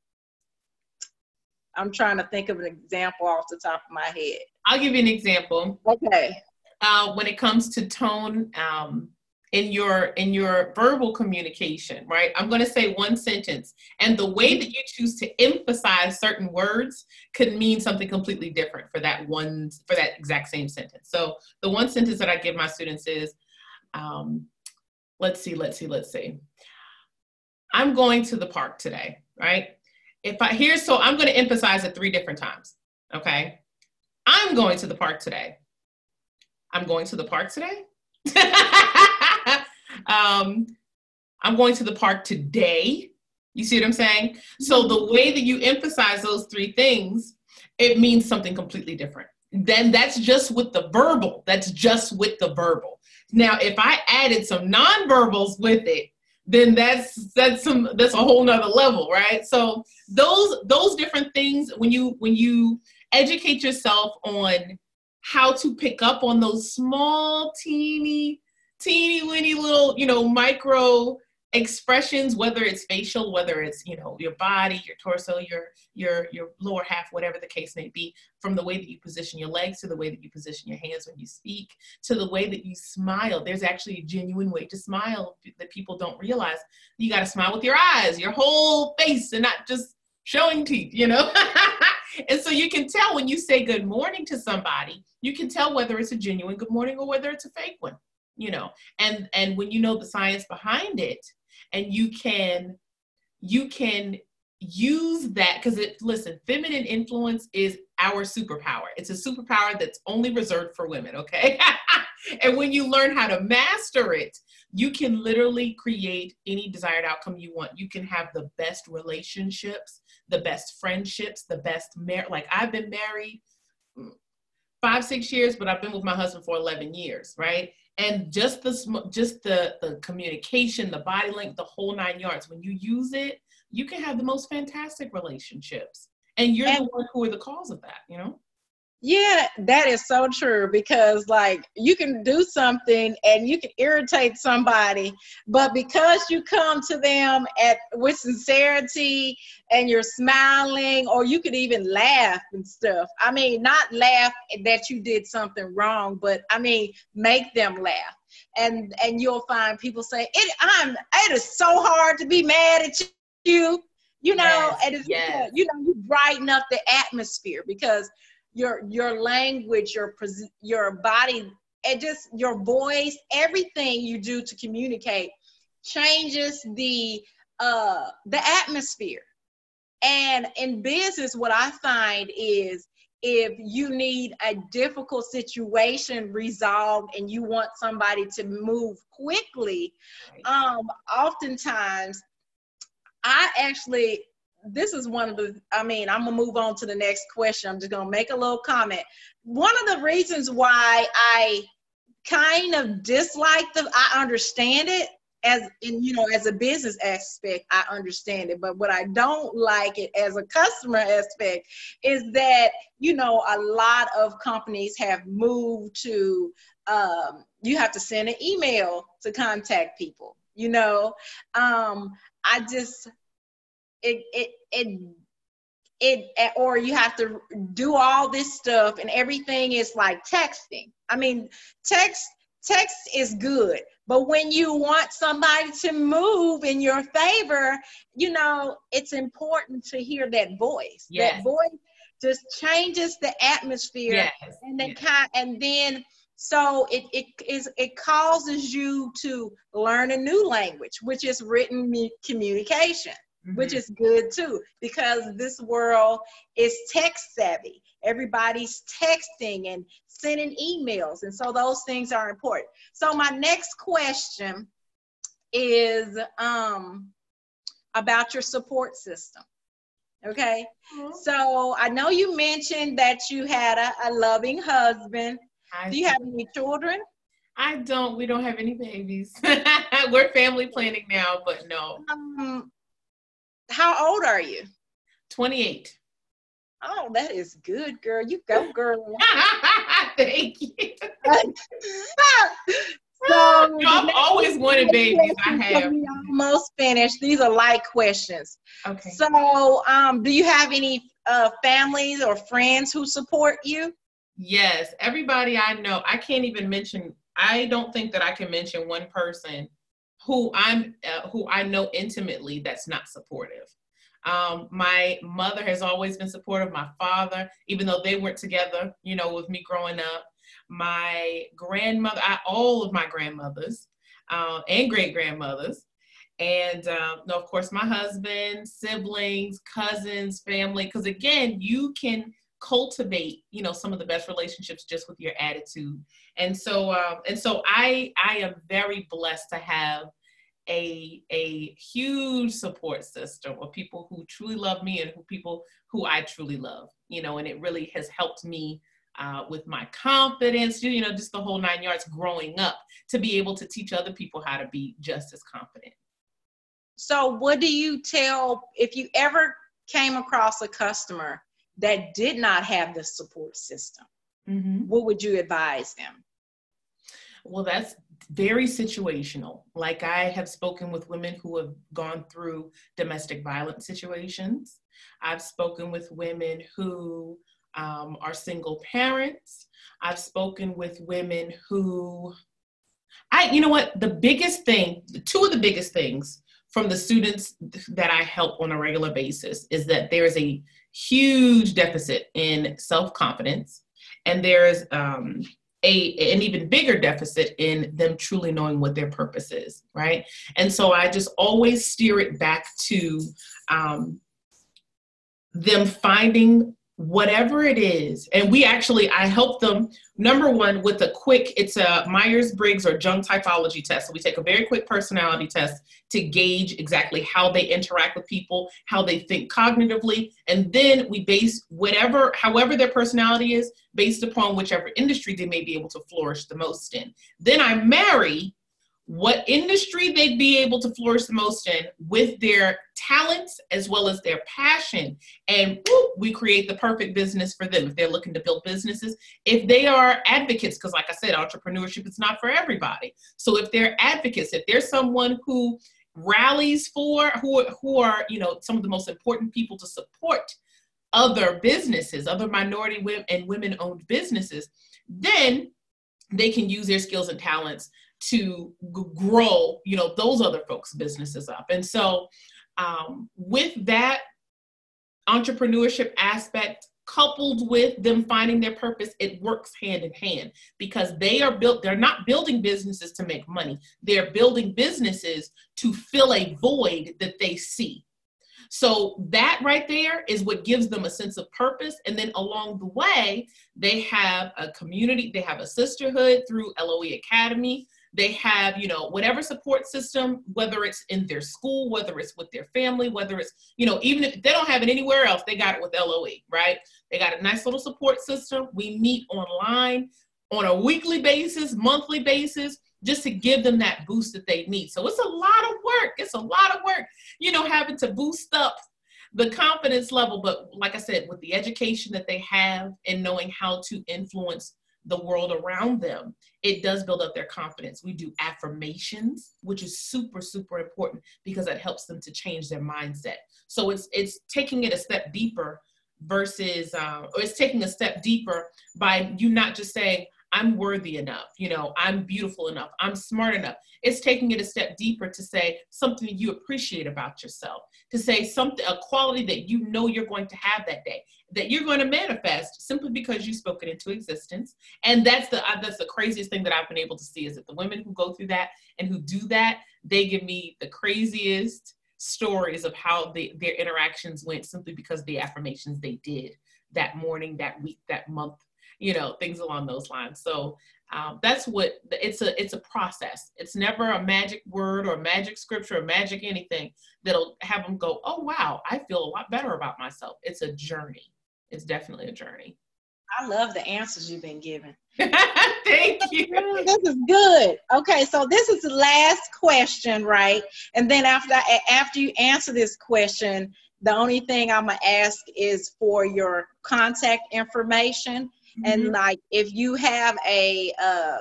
I'm trying to think of an example off the top of my head. I'll give you an example. Okay. Uh, when it comes to tone um, in your in your verbal communication, right? I'm going to say one sentence, and the way that you choose to emphasize certain words could mean something completely different for that one for that exact same sentence. So the one sentence that I give my students is, um, let's see, let's see, let's see. I'm going to the park today, right? If I here's so I'm going to emphasize it three different times. Okay. I'm going to the park today. I'm going to the park today. *laughs* um, I'm going to the park today. You see what I'm saying? So the way that you emphasize those three things, it means something completely different. Then that's just with the verbal. That's just with the verbal. Now, if I added some nonverbals with it, then that's that's some that's a whole nother level right so those those different things when you when you educate yourself on how to pick up on those small teeny teeny weeny little you know micro expressions whether it's facial whether it's you know your body your torso your your your lower half whatever the case may be from the way that you position your legs to the way that you position your hands when you speak to the way that you smile. There's actually a genuine way to smile that people don't realize. You got to smile with your eyes your whole face and not just showing teeth you know? *laughs* And so you can tell when you say good morning to somebody you can tell whether it's a genuine good morning or whether it's a fake one you know? And and when you know the science behind it and you can you can use that because it listen feminine influence is our superpower. It's a superpower that's only reserved for women okay? *laughs* And when you learn how to master it you can literally create any desired outcome you want. You can have the best relationships the best friendships the best mar- like i've been married mm, five six years but i've been with my husband for 11 years right? And just the just the the communication the body link the whole nine yards when you use it you can have the most fantastic relationships. And you're and, the one who are the cause of that you know yeah, that is so true because like you can do something and you can irritate somebody, but because you come to them at with sincerity and you're smiling or you could even laugh and stuff. I mean, not laugh that you did something wrong, but I mean, make them laugh. And and you'll find people say, "It I'm it is so hard to be mad at you." You know, yes, and it's yes. you know, you brighten up the atmosphere because your your language, your your body, and just your voice, everything you do to communicate changes the uh the atmosphere. And in business, what I find is if you need a difficult situation resolved and you want somebody to move quickly, um, oftentimes I actually this is one of the i mean i'm gonna move on to the next question. I'm just gonna make a little comment. One of the reasons why i kind of dislike the i understand it as in you know as a business aspect i understand it. But what i don't like it as a customer aspect is that you know a lot of companies have moved to um, you have to send an email to contact people you know? Um, i just it it it it eh, or you have to do all this stuff and everything is like texting i mean text text is good but when you want somebody to move in your favor you know it's important to hear that voice yes. that voice just changes the atmosphere yes. and then yes. kind and then so it, it is it causes you to learn a new language which is written communication mm-hmm. which is good too because this world is tech savvy. Everybody's texting and sending emails, and so those things are important. So my next question is um, about your support system. Okay, mm-hmm. so I know you mentioned that you had a, a loving husband. I Do you have any children? I don't. We don't have any babies. *laughs* We're family planning now, but no. Um, how old are you? 28. Oh, that is good, girl. You go, girl. *laughs* Thank you. *laughs* so, no, I've always wanted babies. I *laughs* have. Almost finished. These are light questions. Okay. So, um, do you have any uh, families or friends who support you? Yes, everybody I know. I can't even mention. I don't think that I can mention one person who I'm uh, who I know intimately that's not supportive. Um, my mother has always been supportive. My father, even though they weren't together, you know, with me growing up. My grandmother, I, all of my grandmothers uh, and great grandmothers, and uh, no, of course, my husband, siblings, cousins, family. Because again, you can cultivate you know some of the best relationships just with your attitude and so um, and so i i am very blessed to have a a huge support system of people who truly love me and who people who i truly love you know and it really has helped me uh, with my confidence you know just the whole nine yards growing up to be able to teach other people how to be just as confident so what do you tell if you ever came across a customer that did not have the support system, mm-hmm. what would you advise them? Well, that's very situational. Like I have spoken with women who have gone through domestic violence situations. I've spoken with women who um, are single parents. I've spoken with women who, I, you know what, the biggest thing, two of the biggest things from the students that I help on a regular basis is that there's a huge deficit in self confidence, and there's um, a an even bigger deficit in them truly knowing what their purpose is, right? And so I just always steer it back to um, them finding whatever it is and we actually i help them number one with a quick it's a myers-briggs or jung typology test. So we take a very quick personality test to gauge exactly how they interact with people how they think cognitively and then we base whatever however their personality is based upon whichever industry they may be able to flourish the most in. Then i marry what industry they'd be able to flourish the most in with their talents as well as their passion. And whoop, we create the perfect business for them if they're looking to build businesses. If they are advocates, because like I said, entrepreneurship is not for everybody. So if they're advocates, if there's someone who rallies for, who, who are, you know, some of the most important people to support other businesses, other minority women and women owned businesses, then they can use their skills and talents to g- grow, you know, those other folks' businesses up. And so, um, with that entrepreneurship aspect coupled with them finding their purpose it works hand in hand because they are built they're not building businesses to make money they're building businesses to fill a void that they see so that right there is what gives them a sense of purpose. And then along the way, they have a community, they have a sisterhood through LOE Academy. They have, you know, whatever support system, whether it's in their school, whether it's with their family, whether it's, you know, even if they don't have it anywhere else, they got it with LOE, right? They got a nice little support system. We meet online on a weekly basis, monthly basis just to give them that boost that they need. So it's a lot of work. It's a lot of work, you know, having to boost up the confidence level. But like I said, with the education that they have and knowing how to influence the world around them, it does build up their confidence. We do affirmations, which is super, super important because that helps them to change their mindset. So it's it's taking it a step deeper versus, uh, or it's taking a step deeper by you not just saying, I'm worthy enough, you know, I'm beautiful enough, I'm smart enough. It's taking it a step deeper to say something you appreciate about yourself, to say something, a quality that you know you're going to have that day, that you're going to manifest simply because you spoke it into existence. And that's the uh, that's the craziest thing that I've been able to see is that the women who go through that and who do that, they give me the craziest stories of how the, their interactions went simply because the affirmations they did that morning, that week, that month, you know, things along those lines. So um, that's what it's a it's a process. It's never a magic word or magic scripture or magic anything that'll have them go, oh wow, I feel a lot better about myself. It's a journey. It's definitely a journey. I love the answers you've been given. *laughs* Thank you. This is good. Okay, so this is the last question, right? And then after after you answer this question, the only thing I'm gonna ask is for your contact information and mm-hmm. like if you have a uh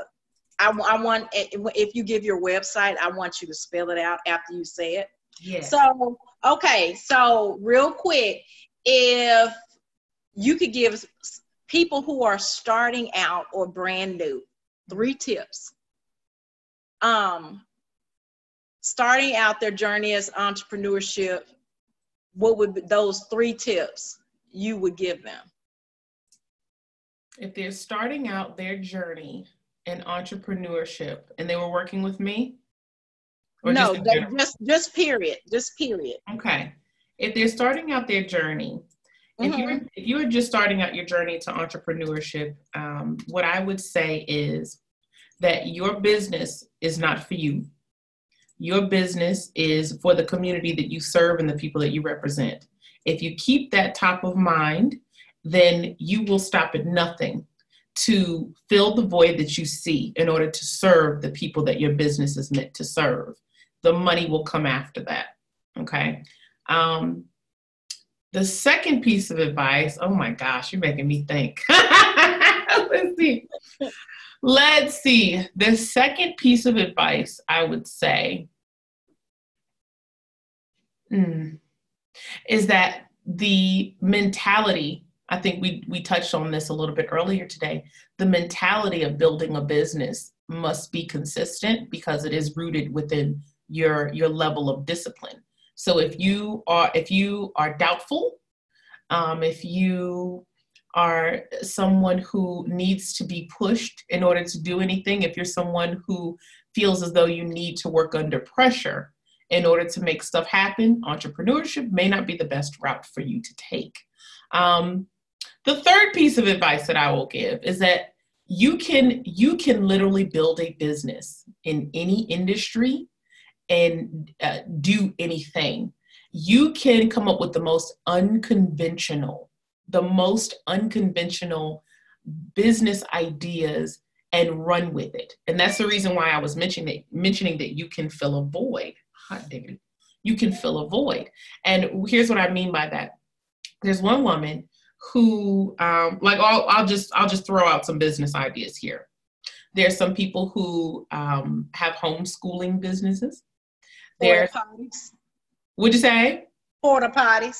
I, I want if you give your website i want you to spell it out after you say it. Yeah so okay so real quick if you could give people who are starting out or brand new three tips um starting out their journey as entrepreneurship what would those three tips you would give them if they're starting out their journey in entrepreneurship and they were working with me? No just, just just period just period. Okay. If they're starting out their journey mm-hmm. if you're if you're just starting out your journey to entrepreneurship um, what i would say is that your business is not for you. Your business is for the community that you serve and the people that you represent. If you keep that top of mind then you will stop at nothing to fill the void that you see in order to serve the people that your business is meant to serve. The money will come after that. Okay. Um, the second piece of advice, oh my gosh, you're making me think. *laughs* Let's see. Let's see. The second piece of advice I would say mm, is that the mentality I think we we touched on this a little bit earlier today. The mentality of building a business must be consistent because it is rooted within your your level of discipline. So if you are if you are doubtful, um, if you are someone who needs to be pushed in order to do anything, if you're someone who feels as though you need to work under pressure in order to make stuff happen, entrepreneurship may not be the best route for you to take. Um, The third piece of advice that I will give is that you can you can literally build a business in any industry and uh, do anything. You can come up with the most unconventional, the most unconventional business ideas and run with it. And that's the reason why I was mentioning that, mentioning that you can fill a void. Hot diggity. You can fill a void. And here's what I mean by that. There's one woman who um, like I'll, I'll just I'll just throw out some business ideas here. There's some people who um, have homeschooling businesses. There's potties. Would you say? Porta potties.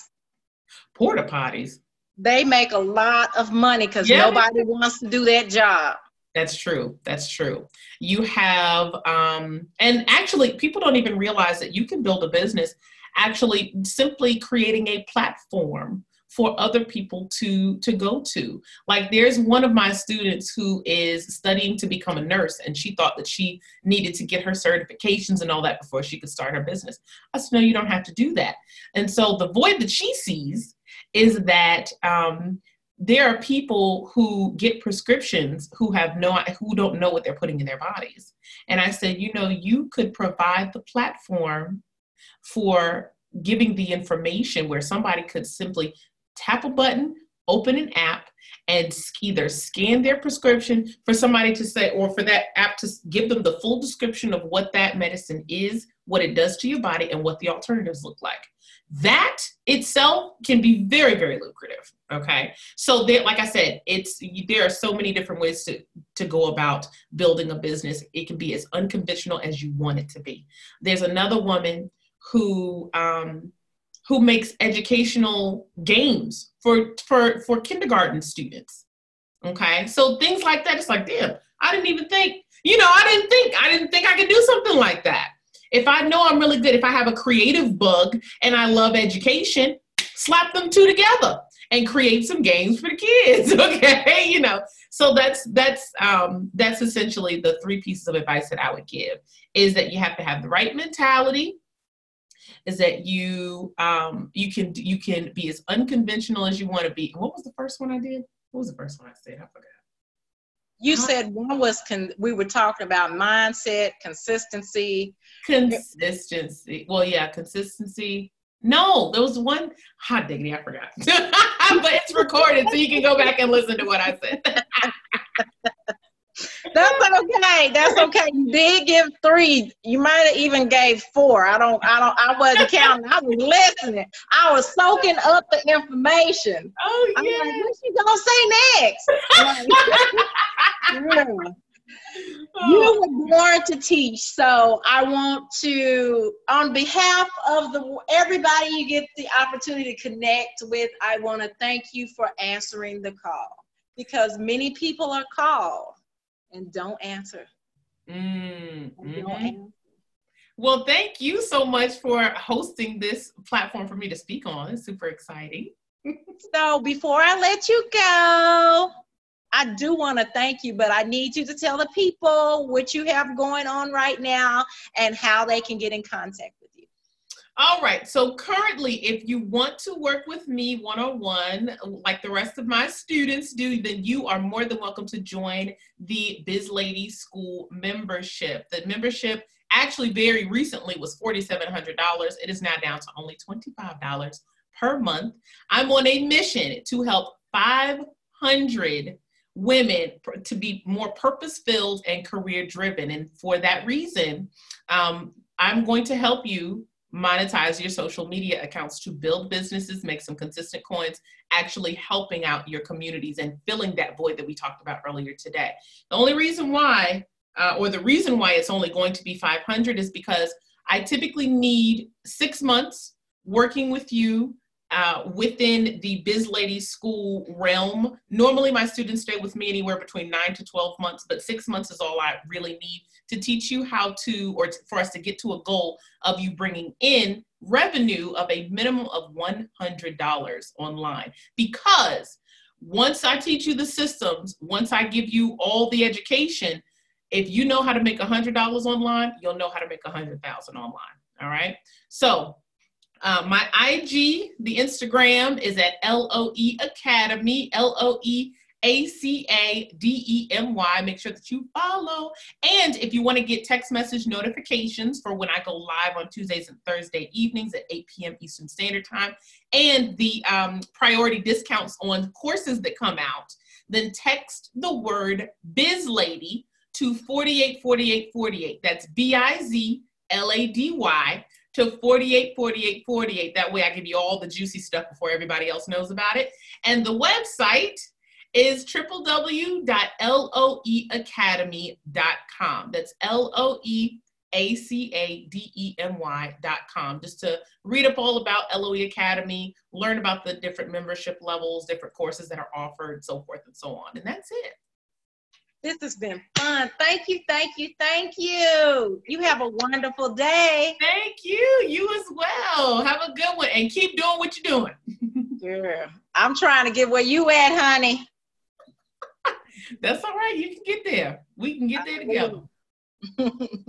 Porta potties. They make a lot of money because yeah, nobody wants to do that job. That's true. That's true. You have, um, and actually, people don't even realize that you can build a business actually simply creating a platform for other people to to go to. Like there's one of my students who is studying to become a nurse and she thought that she needed to get her certifications and all that before she could start her business. I said no you don't have to do that. And so the void that she sees is that um, there are people who get prescriptions who have no who don't know what they're putting in their bodies. And i said you know you could provide the platform for giving the information where somebody could simply tap a button open an app and either scan their prescription for somebody to say or for that app to give them the full description of what that medicine is what it does to your body and what the alternatives look like. That itself can be very very lucrative okay? So there like i said it's there are so many different ways to to go about building a business. It can be as unconventional as you want it to be. There's another woman who um who makes educational games for for for kindergarten students okay so things like that it's like damn i didn't even think you know i didn't think i didn't think i could do something like that if I know I'm really good, if I have a creative bug and I love education, slap them two together and create some games for the kids. *laughs* Okay, you know. So that's that's um, that's essentially the three pieces of advice that I would give is that you have to have the right mentality. Is that you um, you can you can be as unconventional as you want to be. What was the first one I did? What was the first one I said? I forgot. You said one was con- we were talking about mindset, consistency. Consistency. Well, yeah, consistency. No, there was one hot diggity, I forgot. *laughs* but it's recorded, so you can go back and listen to what I said. *laughs* That's okay. That's okay. You did give three. You might have even gave four. I don't. I don't. I wasn't counting. I was listening. I was soaking up the information. Oh yeah. Like, what you gonna say next? *laughs* yeah. Oh. You were born to teach, so I want to, on behalf of the everybody you get the opportunity to connect with, I want to thank you for answering the call because many people are called and don't answer. Mm, mm-hmm. Well, thank you so much for hosting this platform for me to speak on. It's super exciting. *laughs* so, before I let you go, I do want to thank you, but I need you to tell the people what you have going on right now and how they can get in contact with. All right. So currently, if you want to work with me one on one, like the rest of my students do, then you are more than welcome to join the Biz Lady School membership. The membership actually very recently was $4,700. It is now down to only $25 per month. I'm on a mission to help 500 women to be more purpose filled and career driven. And for that reason, um, I'm going to help you monetize your social media accounts to build businesses, make some consistent coins, actually helping out your communities and filling that void that we talked about earlier today. The only reason why, uh, or the reason why it's only going to be 500 is because I typically need six months working with you uh, within the Biz Ladies School realm. Normally, my students stay with me anywhere between nine to 12 months, but six months is all I really need to teach you how to, or for us to get to a goal of you bringing in revenue of a minimum of $100 online. Because once I teach you the systems, once I give you all the education, if you know how to make $100 online, you'll know how to make 100,000 online. All right. So Uh, my IG, the Instagram is at LOE Academy, L O E A C A D E M Y. Make sure that you follow. And if you want to get text message notifications for when I go live on Tuesdays and Thursday evenings at 8 p.m. Eastern Standard Time and the um, priority discounts on courses that come out, then text the word Biz Lady to 484848. That's B I Z L A D Y to 48, 48, 48. That way I give you all the juicy stuff before everybody else knows about it. And the website is www.loeacademy.com. That's L O E A C A D E M Y.com. Just to read up all about LOE Academy, learn about the different membership levels, different courses that are offered, so forth and so on. And that's it. This has been fun. Thank you, thank you, thank you. You have a wonderful day. Thank you. You as well. Have a good one and keep doing what you're doing. *laughs* Girl, I'm trying to get where you at, honey. That's all right. You can get there. We can get there together. *laughs*